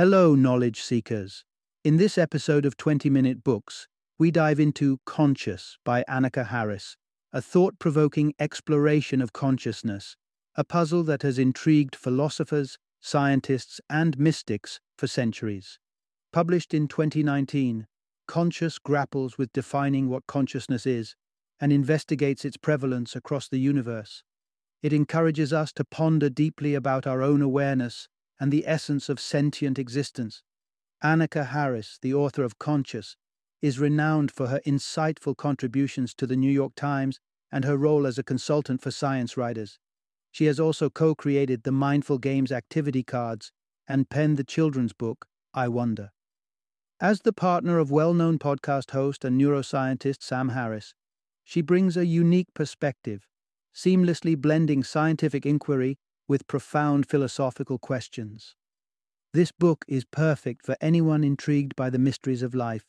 Hello, knowledge seekers. In this episode of 20 Minute Books, we dive into Conscious by Annaka Harris, a thought provoking exploration of consciousness, a puzzle that has intrigued philosophers, scientists, and mystics for centuries. Published in 2019, Conscious grapples with defining what consciousness is and investigates its prevalence across the universe. It encourages us to ponder deeply about our own awareness and the essence of sentient existence. Annaka Harris, the author of Conscious, is renowned for her insightful contributions to the New York Times and her role as a consultant for science writers. She has also co created the Mindful Games activity cards and penned the children's book, I Wonder. As the partner of well known podcast host and neuroscientist Sam Harris, she brings a unique perspective, seamlessly blending scientific inquiry with profound philosophical questions. This book is perfect for anyone intrigued by the mysteries of life,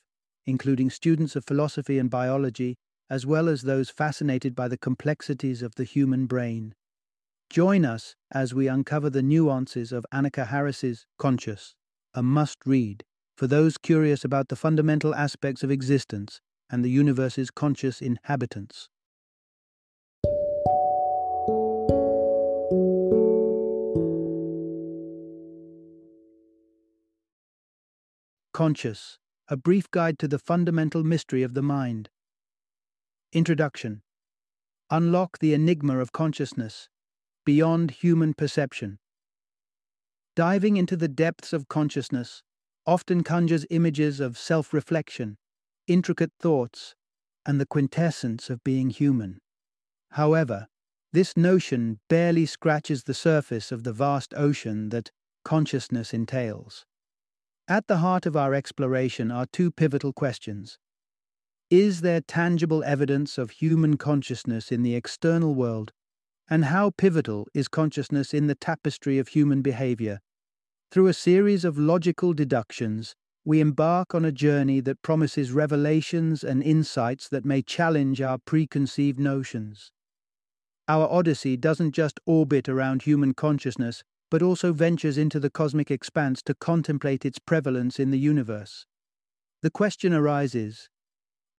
including students of philosophy and biology, as well as those fascinated by the complexities of the human brain. Join us as we uncover the nuances of Annaka Harris's Conscious, a must read for those curious about the fundamental aspects of existence and the universe's conscious inhabitants. Conscious, a brief guide to the fundamental mystery of the mind. Introduction Unlock the enigma of consciousness, beyond human perception. Diving into the depths of consciousness often conjures images of self reflection, intricate thoughts, and the quintessence of being human. However, this notion barely scratches the surface of the vast ocean that consciousness entails. At the heart of our exploration are two pivotal questions. Is there tangible evidence of human consciousness in the external world? And how pivotal is consciousness in the tapestry of human behavior? Through a series of logical deductions, we embark on a journey that promises revelations and insights that may challenge our preconceived notions. Our Odyssey doesn't just orbit around human consciousness, but also ventures into the cosmic expanse to contemplate its prevalence in the universe. The question arises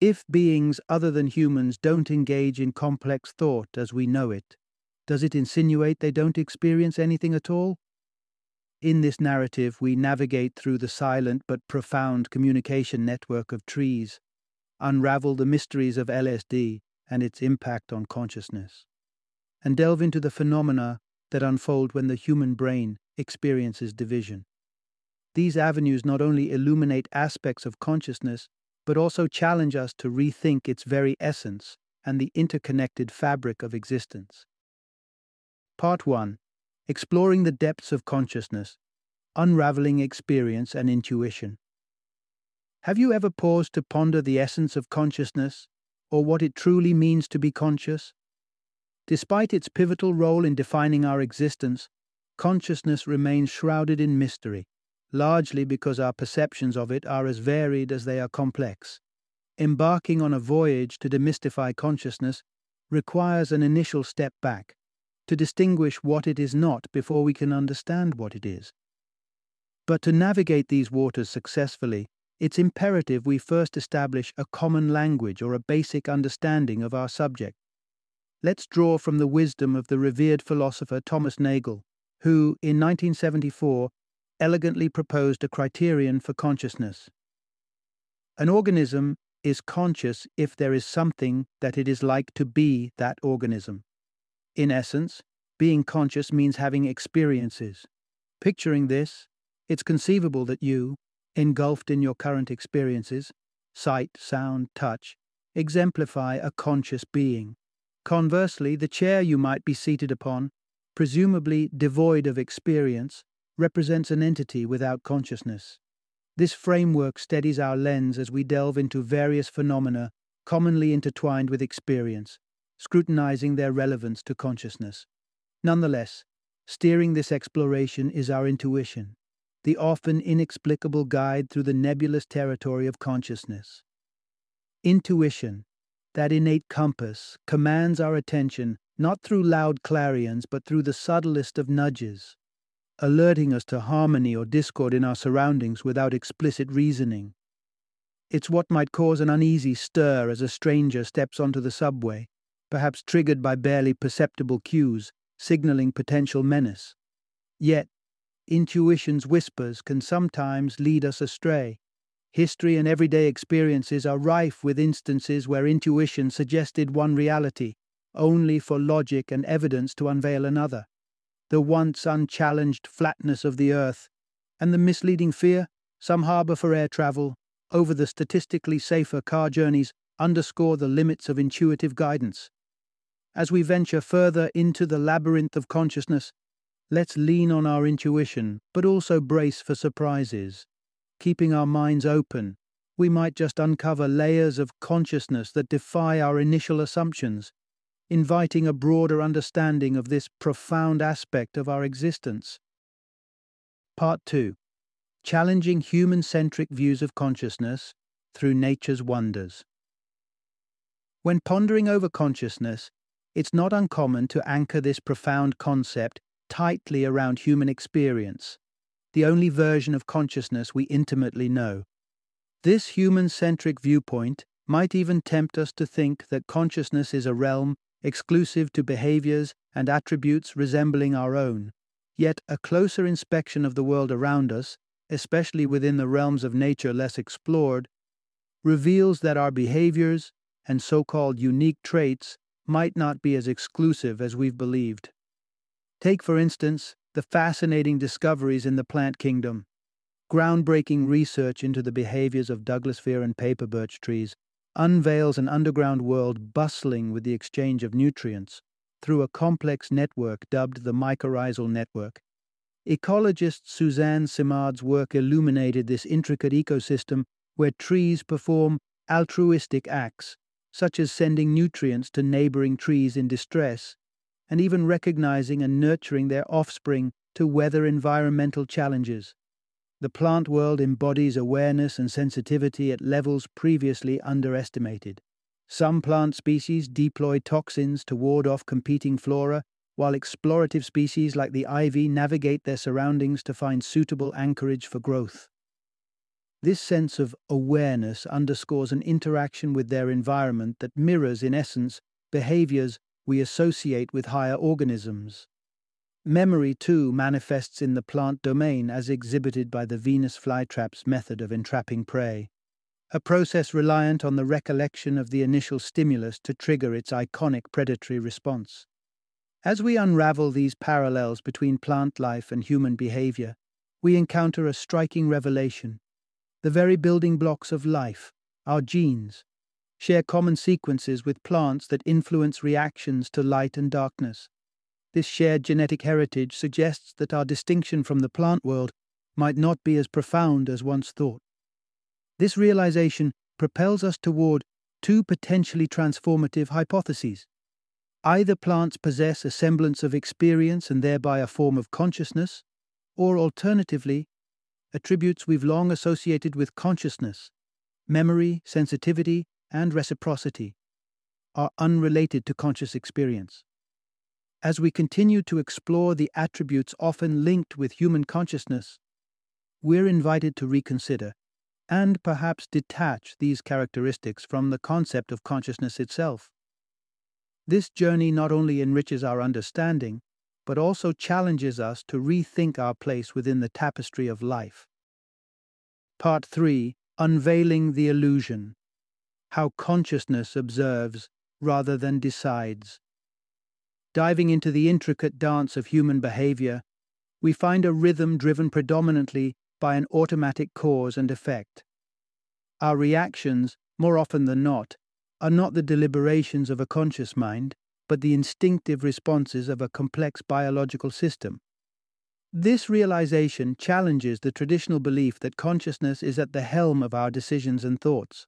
if beings other than humans don't engage in complex thought as we know it, does it insinuate they don't experience anything at all? In this narrative, we navigate through the silent but profound communication network of trees, unravel the mysteries of LSD and its impact on consciousness, and delve into the phenomena that unfold when the human brain experiences division. These avenues not only illuminate aspects of consciousness, but also challenge us to rethink its very essence and the interconnected fabric of existence. Part 1 exploring the depths of consciousness, unraveling experience and intuition. Have you ever paused to ponder the essence of consciousness, or what it truly means to be conscious? Despite its pivotal role in defining our existence, consciousness remains shrouded in mystery, largely because our perceptions of it are as varied as they are complex. Embarking on a voyage to demystify consciousness requires an initial step back, to distinguish what it is not before we can understand what it is. But to navigate these waters successfully, it's imperative we first establish a common language or a basic understanding of our subject. Let's draw from the wisdom of the revered philosopher Thomas Nagel, who, in 1974, elegantly proposed a criterion for consciousness. An organism is conscious if there is something that it is like to be that organism. In essence, being conscious means having experiences. Picturing this, it's conceivable that you, engulfed in your current experiences, sight, sound, touch, exemplify a conscious being. Conversely, the chair you might be seated upon, presumably devoid of experience, represents an entity without consciousness. This framework steadies our lens as we delve into various phenomena commonly intertwined with experience, scrutinizing their relevance to consciousness. Nonetheless, steering this exploration is our intuition, the often inexplicable guide through the nebulous territory of consciousness. Intuition, that innate compass, commands our attention not through loud clarions but through the subtlest of nudges. alerting us to harmony or discord in our surroundings without explicit reasoning. It's what might cause an uneasy stir as a stranger steps onto the subway, perhaps triggered by barely perceptible cues, signaling potential menace. Yet, intuition's whispers can sometimes lead us astray. History and everyday experiences are rife with instances where intuition suggested one reality, only for logic and evidence to unveil another. The once unchallenged flatness of the earth, and the misleading fear some harbour for air travel over the statistically safer car journeys underscore the limits of intuitive guidance. As we venture further into the labyrinth of consciousness, let's lean on our intuition, but also brace for surprises. Keeping our minds open, we might just uncover layers of consciousness that defy our initial assumptions, inviting a broader understanding of this profound aspect of our existence. Part 2 challenging human centric views of consciousness through nature's wonders. When pondering over consciousness, it's not uncommon to anchor this profound concept tightly around human experience, the only version of consciousness we intimately know. This human centric viewpoint might even tempt us to think that consciousness is a realm exclusive to behaviors and attributes resembling our own. Yet a closer inspection of the world around us especially within the realms of nature less explored, reveals that our behaviors and so called unique traits might not be as exclusive as we've believed. Take, for instance, the fascinating discoveries in the plant kingdom. Groundbreaking research into the behaviors of Douglas fir and paper birch trees unveils an underground world bustling with the exchange of nutrients through a complex network dubbed the mycorrhizal network. Ecologist Suzanne Simard's work illuminated this intricate ecosystem where trees perform altruistic acts, such as sending nutrients to neighboring trees in distress, and even recognizing and nurturing their offspring to weather environmental challenges. The plant world embodies awareness and sensitivity at levels previously underestimated. Some plant species deploy toxins to ward off competing flora while explorative species like the ivy navigate their surroundings to find suitable anchorage for growth. This sense of awareness underscores an interaction with their environment that mirrors, in essence, behaviors we associate with higher organisms. Memory, too, manifests in the plant domain as exhibited by the Venus flytrap's method of entrapping prey, a process reliant on the recollection of the initial stimulus to trigger its iconic predatory response. As we unravel these parallels between plant life and human behavior, we encounter a striking revelation. The very building blocks of life, our genes, share common sequences with plants that influence reactions to light and darkness. This shared genetic heritage suggests that our distinction from the plant world might not be as profound as once thought. This realization propels us toward two potentially transformative hypotheses. Either plants possess a semblance of experience and thereby a form of consciousness, or alternatively, attributes we've long associated with consciousness, memory, sensitivity, and reciprocity, are unrelated to conscious experience. As we continue to explore the attributes often linked with human consciousness, we're invited to reconsider and perhaps detach these characteristics from the concept of consciousness itself. This journey not only enriches our understanding, but also challenges us to rethink our place within the tapestry of life. Part 3 Unveiling the Illusion How Consciousness Observes Rather Than Decides. Diving into the intricate dance of human behavior, we find a rhythm driven predominantly by an automatic cause and effect. Our reactions, more often than not, are not the deliberations of a conscious mind, but the instinctive responses of a complex biological system. This realization challenges the traditional belief that consciousness is at the helm of our decisions and thoughts.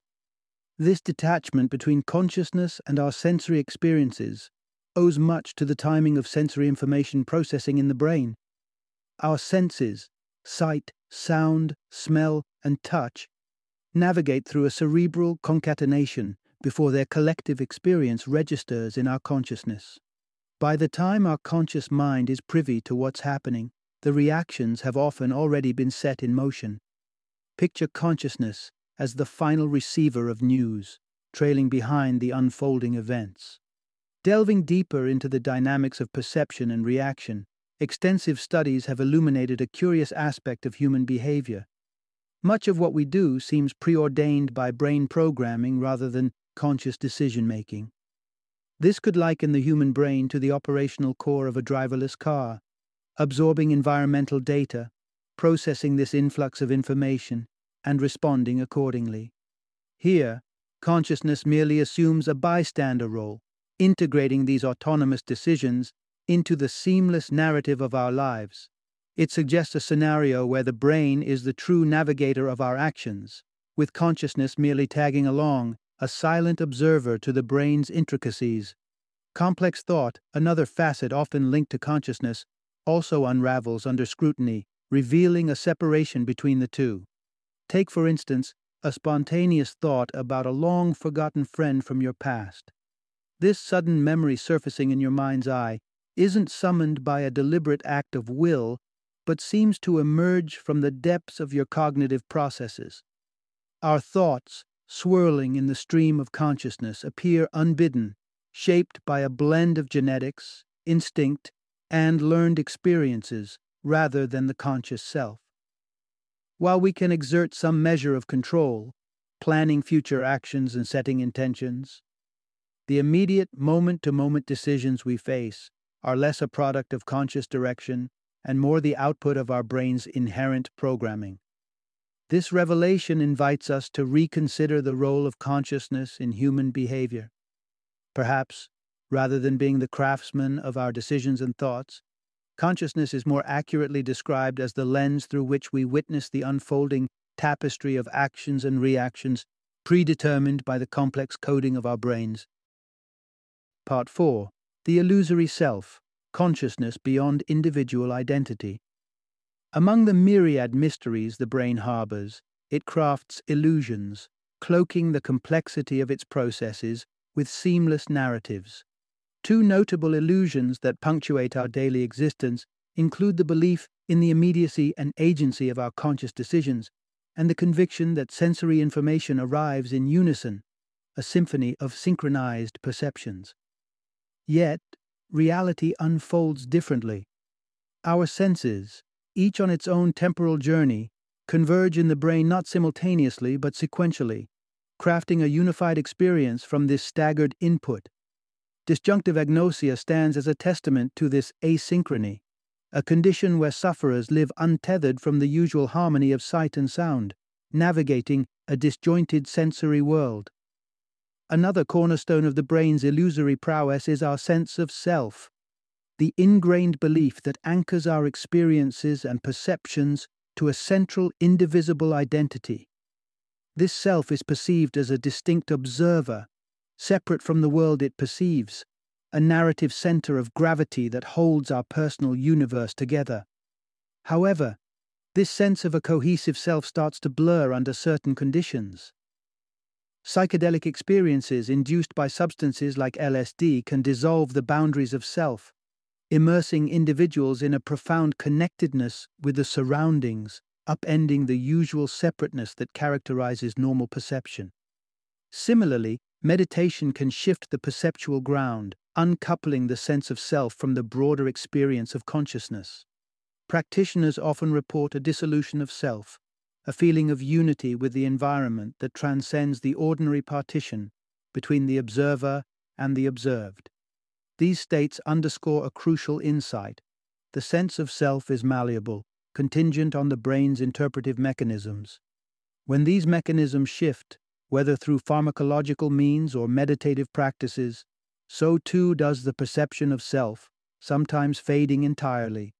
This detachment between consciousness and our sensory experiences owes much to the timing of sensory information processing in the brain. Our senses, sight, sound, smell, and touch, navigate through a cerebral concatenation before their collective experience registers in our consciousness. By the time our conscious mind is privy to what's happening, the reactions have often already been set in motion. Picture consciousness as the final receiver of news, trailing behind the unfolding events. Delving deeper into the dynamics of perception and reaction, extensive studies have illuminated a curious aspect of human behavior. Much of what we do seems preordained by brain programming rather than conscious decision making. This could liken the human brain to the operational core of a driverless car, absorbing environmental data, processing this influx of information, and responding accordingly. Here, consciousness merely assumes a bystander role, integrating these autonomous decisions into the seamless narrative of our lives. It suggests a scenario where the brain is the true navigator of our actions, with consciousness merely tagging along, a silent observer to the brain's intricacies. Complex thought, another facet often linked to consciousness, also unravels under scrutiny, revealing a separation between the two. Take, for instance, a spontaneous thought about a long forgotten friend from your past. This sudden memory surfacing in your mind's eye isn't summoned by a deliberate act of will, but seems to emerge from the depths of your cognitive processes. Our thoughts, swirling in the stream of consciousness, appear unbidden, shaped by a blend of genetics, instinct, and learned experiences rather than the conscious self. While we can exert some measure of control, planning future actions and setting intentions, the immediate moment to moment decisions we face are less a product of conscious direction and more the output of our brain's inherent programming. This revelation invites us to reconsider the role of consciousness in human behavior. Perhaps, rather than being the craftsman of our decisions and thoughts, consciousness is more accurately described as the lens through which we witness the unfolding tapestry of actions and reactions predetermined by the complex coding of our brains. Part 4 The Illusory Self Consciousness Beyond Individual Identity. Among the myriad mysteries the brain harbors, it crafts illusions, cloaking the complexity of its processes with seamless narratives. Two notable illusions that punctuate our daily existence include the belief in the immediacy and agency of our conscious decisions, and the conviction that sensory information arrives in unison, a symphony of synchronized perceptions. Yet, reality unfolds differently. Our senses, each on its own temporal journey, converge in the brain not simultaneously but sequentially, crafting a unified experience from this staggered input. Disjunctive agnosia stands as a testament to this asynchrony, a condition where sufferers live untethered from the usual harmony of sight and sound, navigating a disjointed sensory world. Another cornerstone of the brain's illusory prowess is our sense of self, the ingrained belief that anchors our experiences and perceptions to a central, indivisible identity. This self is perceived as a distinct observer, separate from the world it perceives, a narrative center of gravity that holds our personal universe together. However, this sense of a cohesive self starts to blur under certain conditions. Psychedelic experiences induced by substances like LSD can dissolve the boundaries of self, immersing individuals in a profound connectedness with the surroundings, upending the usual separateness that characterizes normal perception. Similarly, meditation can shift the perceptual ground, uncoupling the sense of self from the broader experience of consciousness. Practitioners often report a dissolution of self, a feeling of unity with the environment that transcends the ordinary partition between the observer and the observed. These states underscore a crucial insight. The sense of self is malleable, contingent on the brain's interpretive mechanisms. When these mechanisms shift, whether through pharmacological means or meditative practices, so too does the perception of self, sometimes fading entirely,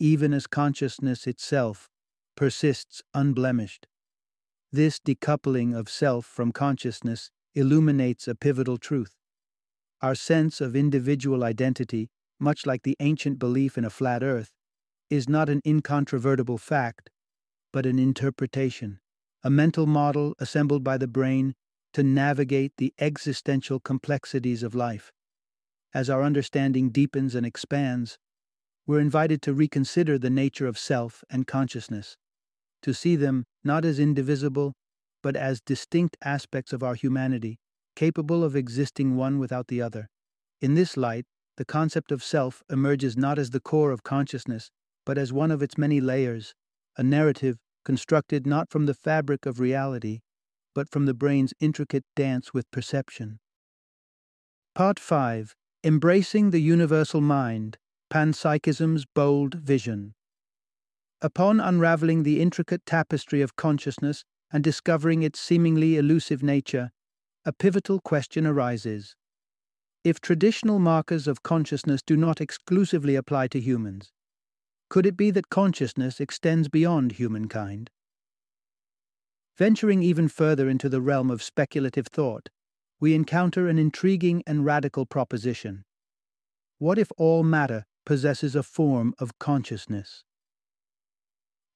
even as consciousness itself persists unblemished. This decoupling of self from consciousness illuminates a pivotal truth. Our sense of individual identity, much like the ancient belief in a flat earth, is not an incontrovertible fact, but an interpretation, a mental model assembled by the brain to navigate the existential complexities of life. As our understanding deepens and expands, we're invited to reconsider the nature of self and consciousness, to see them not as indivisible, but as distinct aspects of our humanity, capable of existing one without the other. In this light, the concept of self emerges not as the core of consciousness, but as one of its many layers, a narrative constructed not from the fabric of reality, but from the brain's intricate dance with perception. Part 5 Embracing the Universal Mind Panpsychism's Bold Vision. Upon unraveling the intricate tapestry of consciousness and discovering its seemingly elusive nature, a pivotal question arises. If traditional markers of consciousness do not exclusively apply to humans, could it be that consciousness extends beyond humankind? Venturing even further into the realm of speculative thought, we encounter an intriguing and radical proposition. What if all matter possesses a form of consciousness?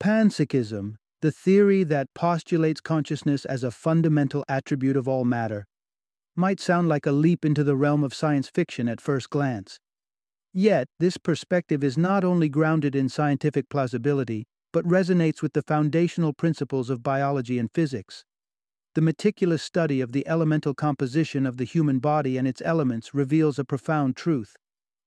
Panpsychism, the theory that postulates consciousness as a fundamental attribute of all matter, might sound like a leap into the realm of science fiction at first glance. Yet, this perspective is not only grounded in scientific plausibility, but resonates with the foundational principles of biology and physics. The meticulous study of the elemental composition of the human body and its elements reveals a profound truth.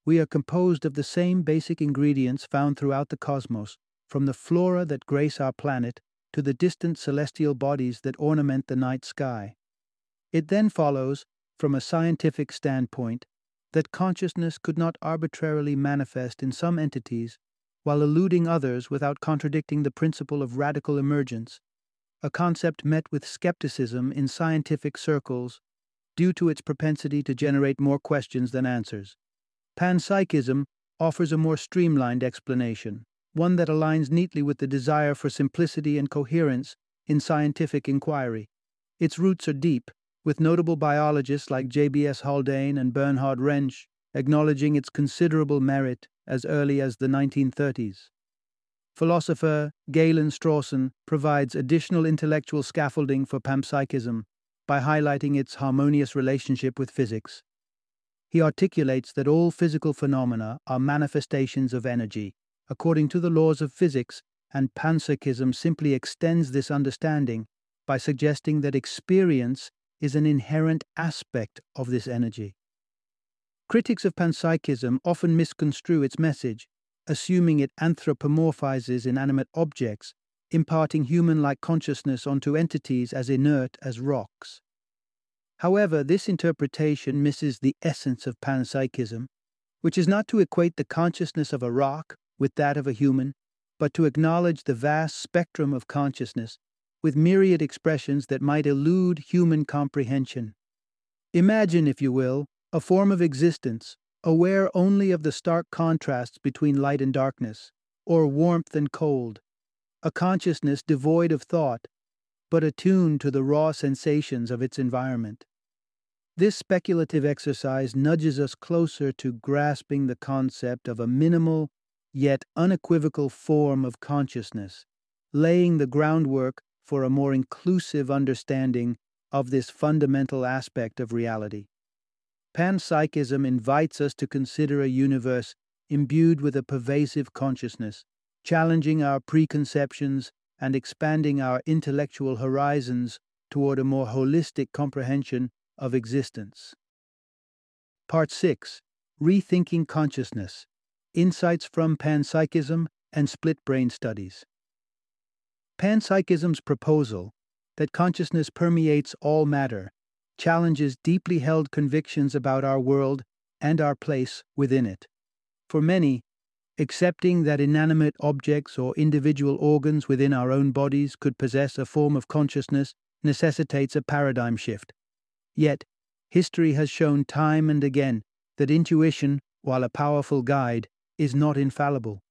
We are composed of the same basic ingredients found throughout the cosmos, from the flora that grace our planet to the distant celestial bodies that ornament the night sky. It then follows, from a scientific standpoint, that consciousness could not arbitrarily manifest in some entities while eluding others without contradicting the principle of radical emergence, a concept met with skepticism in scientific circles due to its propensity to generate more questions than answers. Panpsychism offers a more streamlined explanation, one that aligns neatly with the desire for simplicity and coherence in scientific inquiry. Its roots are deep, with notable biologists like J.B.S. Haldane and Bernhard Rensch acknowledging its considerable merit as early as the 1930s. Philosopher Galen Strawson provides additional intellectual scaffolding for panpsychism by highlighting its harmonious relationship with physics. He articulates that all physical phenomena are manifestations of energy, according to the laws of physics, and panpsychism simply extends this understanding by suggesting that experience is an inherent aspect of this energy. Critics of panpsychism often misconstrue its message, assuming it anthropomorphizes inanimate objects, imparting human like consciousness onto entities as inert as rocks. However, this interpretation misses the essence of panpsychism, which is not to equate the consciousness of a rock with that of a human, but to acknowledge the vast spectrum of consciousness with myriad expressions that might elude human comprehension. Imagine, if you will, a form of existence, aware only of the stark contrasts between light and darkness, or warmth and cold, a consciousness devoid of thought, but attuned to the raw sensations of its environment. This speculative exercise nudges us closer to grasping the concept of a minimal, yet unequivocal form of consciousness, laying the groundwork for a more inclusive understanding of this fundamental aspect of reality. Panpsychism invites us to consider a universe imbued with a pervasive consciousness, challenging our preconceptions and expanding our intellectual horizons toward a more holistic comprehension of existence. Part 6 Rethinking Consciousness Insights from Panpsychism and Split Brain Studies. Panpsychism's proposal that consciousness permeates all matter challenges deeply held convictions about our world and our place within it. For many, accepting that inanimate objects or individual organs within our own bodies could possess a form of consciousness necessitates a paradigm shift. Yet, history has shown time and again that intuition, while a powerful guide, is not infallible.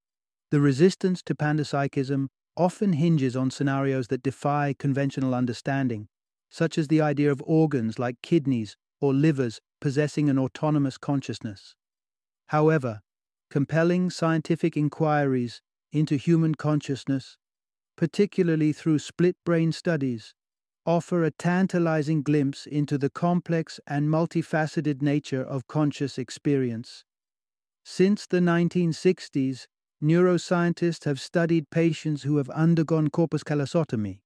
The resistance to panpsychism often hinges on scenarios that defy conventional understanding, such as the idea of organs like kidneys or livers possessing an autonomous consciousness. However, compelling scientific inquiries into human consciousness, particularly through split brain studies, offer a tantalizing glimpse into the complex and multifaceted nature of conscious experience. Since the 1960s, neuroscientists have studied patients who have undergone corpus callosotomy,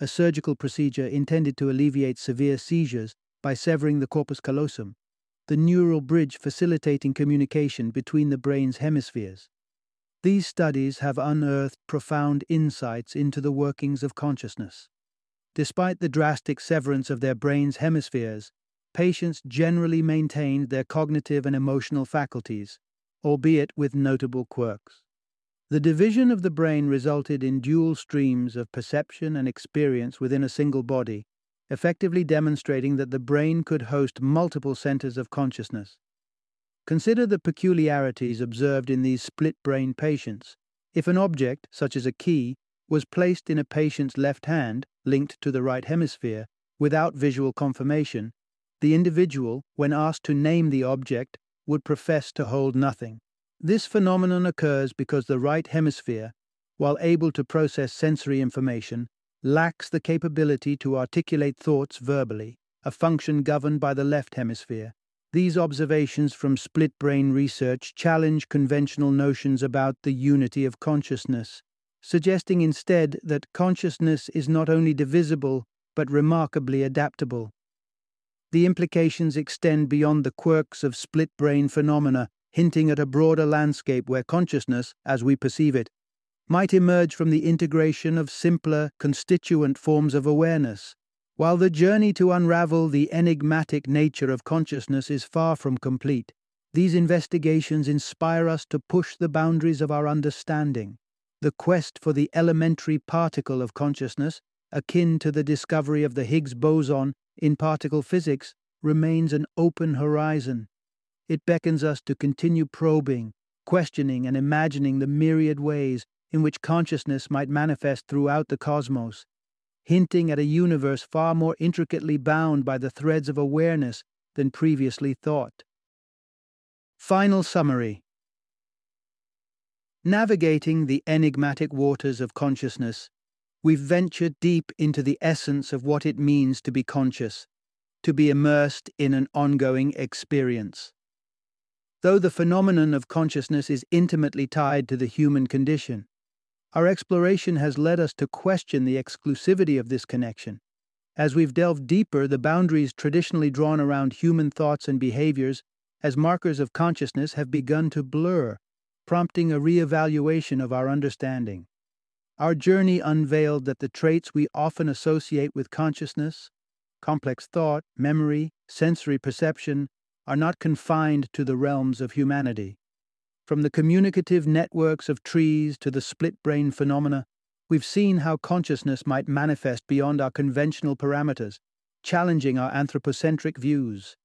a surgical procedure intended to alleviate severe seizures by severing the corpus callosum, the neural bridge facilitating communication between the brain's hemispheres. These studies have unearthed profound insights into the workings of consciousness. Despite the drastic severance of their brain's hemispheres, patients generally maintained their cognitive and emotional faculties, albeit with notable quirks. The division of the brain resulted in dual streams of perception and experience within a single body, effectively demonstrating that the brain could host multiple centers of consciousness. Consider the peculiarities observed in these split brain patients. If an object, such as a key, was placed in a patient's left hand, linked to the right hemisphere, without visual confirmation, the individual, when asked to name the object, would profess to hold nothing. This phenomenon occurs because the right hemisphere, while able to process sensory information, lacks the capability to articulate thoughts verbally, a function governed by the left hemisphere. These observations from split brain research challenge conventional notions about the unity of consciousness, suggesting instead that consciousness is not only divisible but remarkably adaptable. The implications extend beyond the quirks of split brain phenomena hinting at a broader landscape where consciousness, as we perceive it, might emerge from the integration of simpler, constituent forms of awareness. While the journey to unravel the enigmatic nature of consciousness is far from complete, these investigations inspire us to push the boundaries of our understanding. The quest for the elementary particle of consciousness, akin to the discovery of the Higgs boson in particle physics, remains an open horizon. It beckons us to continue probing, questioning, and imagining the myriad ways in which consciousness might manifest throughout the cosmos, hinting at a universe far more intricately bound by the threads of awareness than previously thought. Final summary Navigating the enigmatic waters of consciousness, we've ventured deep into the essence of what it means to be conscious, to be immersed in an ongoing experience. Though the phenomenon of consciousness is intimately tied to the human condition, our exploration has led us to question the exclusivity of this connection. As we've delved deeper, the boundaries traditionally drawn around human thoughts and behaviors as markers of consciousness have begun to blur, prompting a re-evaluation of our understanding. Our journey unveiled that the traits we often associate with consciousness complex thought, memory, sensory perception, are not confined to the realms of humanity. From the communicative networks of trees to the split brain phenomena, we've seen how consciousness might manifest beyond our conventional parameters, challenging our anthropocentric views.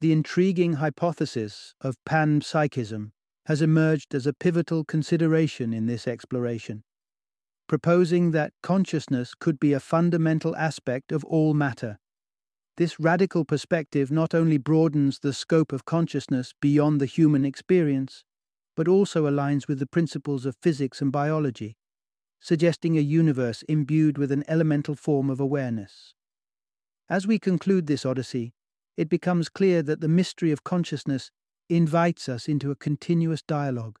The intriguing hypothesis of panpsychism has emerged as a pivotal consideration in this exploration, proposing that consciousness could be a fundamental aspect of all matter, this radical perspective not only broadens the scope of consciousness beyond the human experience, but also aligns with the principles of physics and biology, suggesting a universe imbued with an elemental form of awareness. As we conclude this odyssey, it becomes clear that the mystery of consciousness invites us into a continuous dialogue,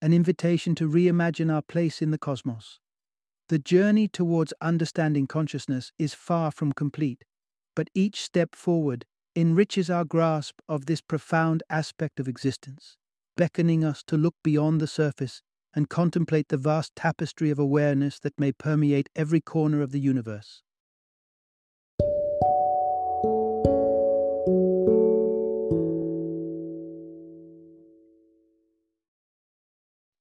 an invitation to reimagine our place in the cosmos. The journey towards understanding consciousness is far from complete, but each step forward enriches our grasp of this profound aspect of existence, beckoning us to look beyond the surface and contemplate the vast tapestry of awareness that may permeate every corner of the universe.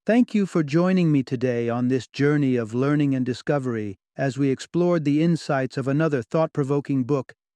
Thank you for joining me today on this journey of learning and discovery as we explored the insights of another thought provoking book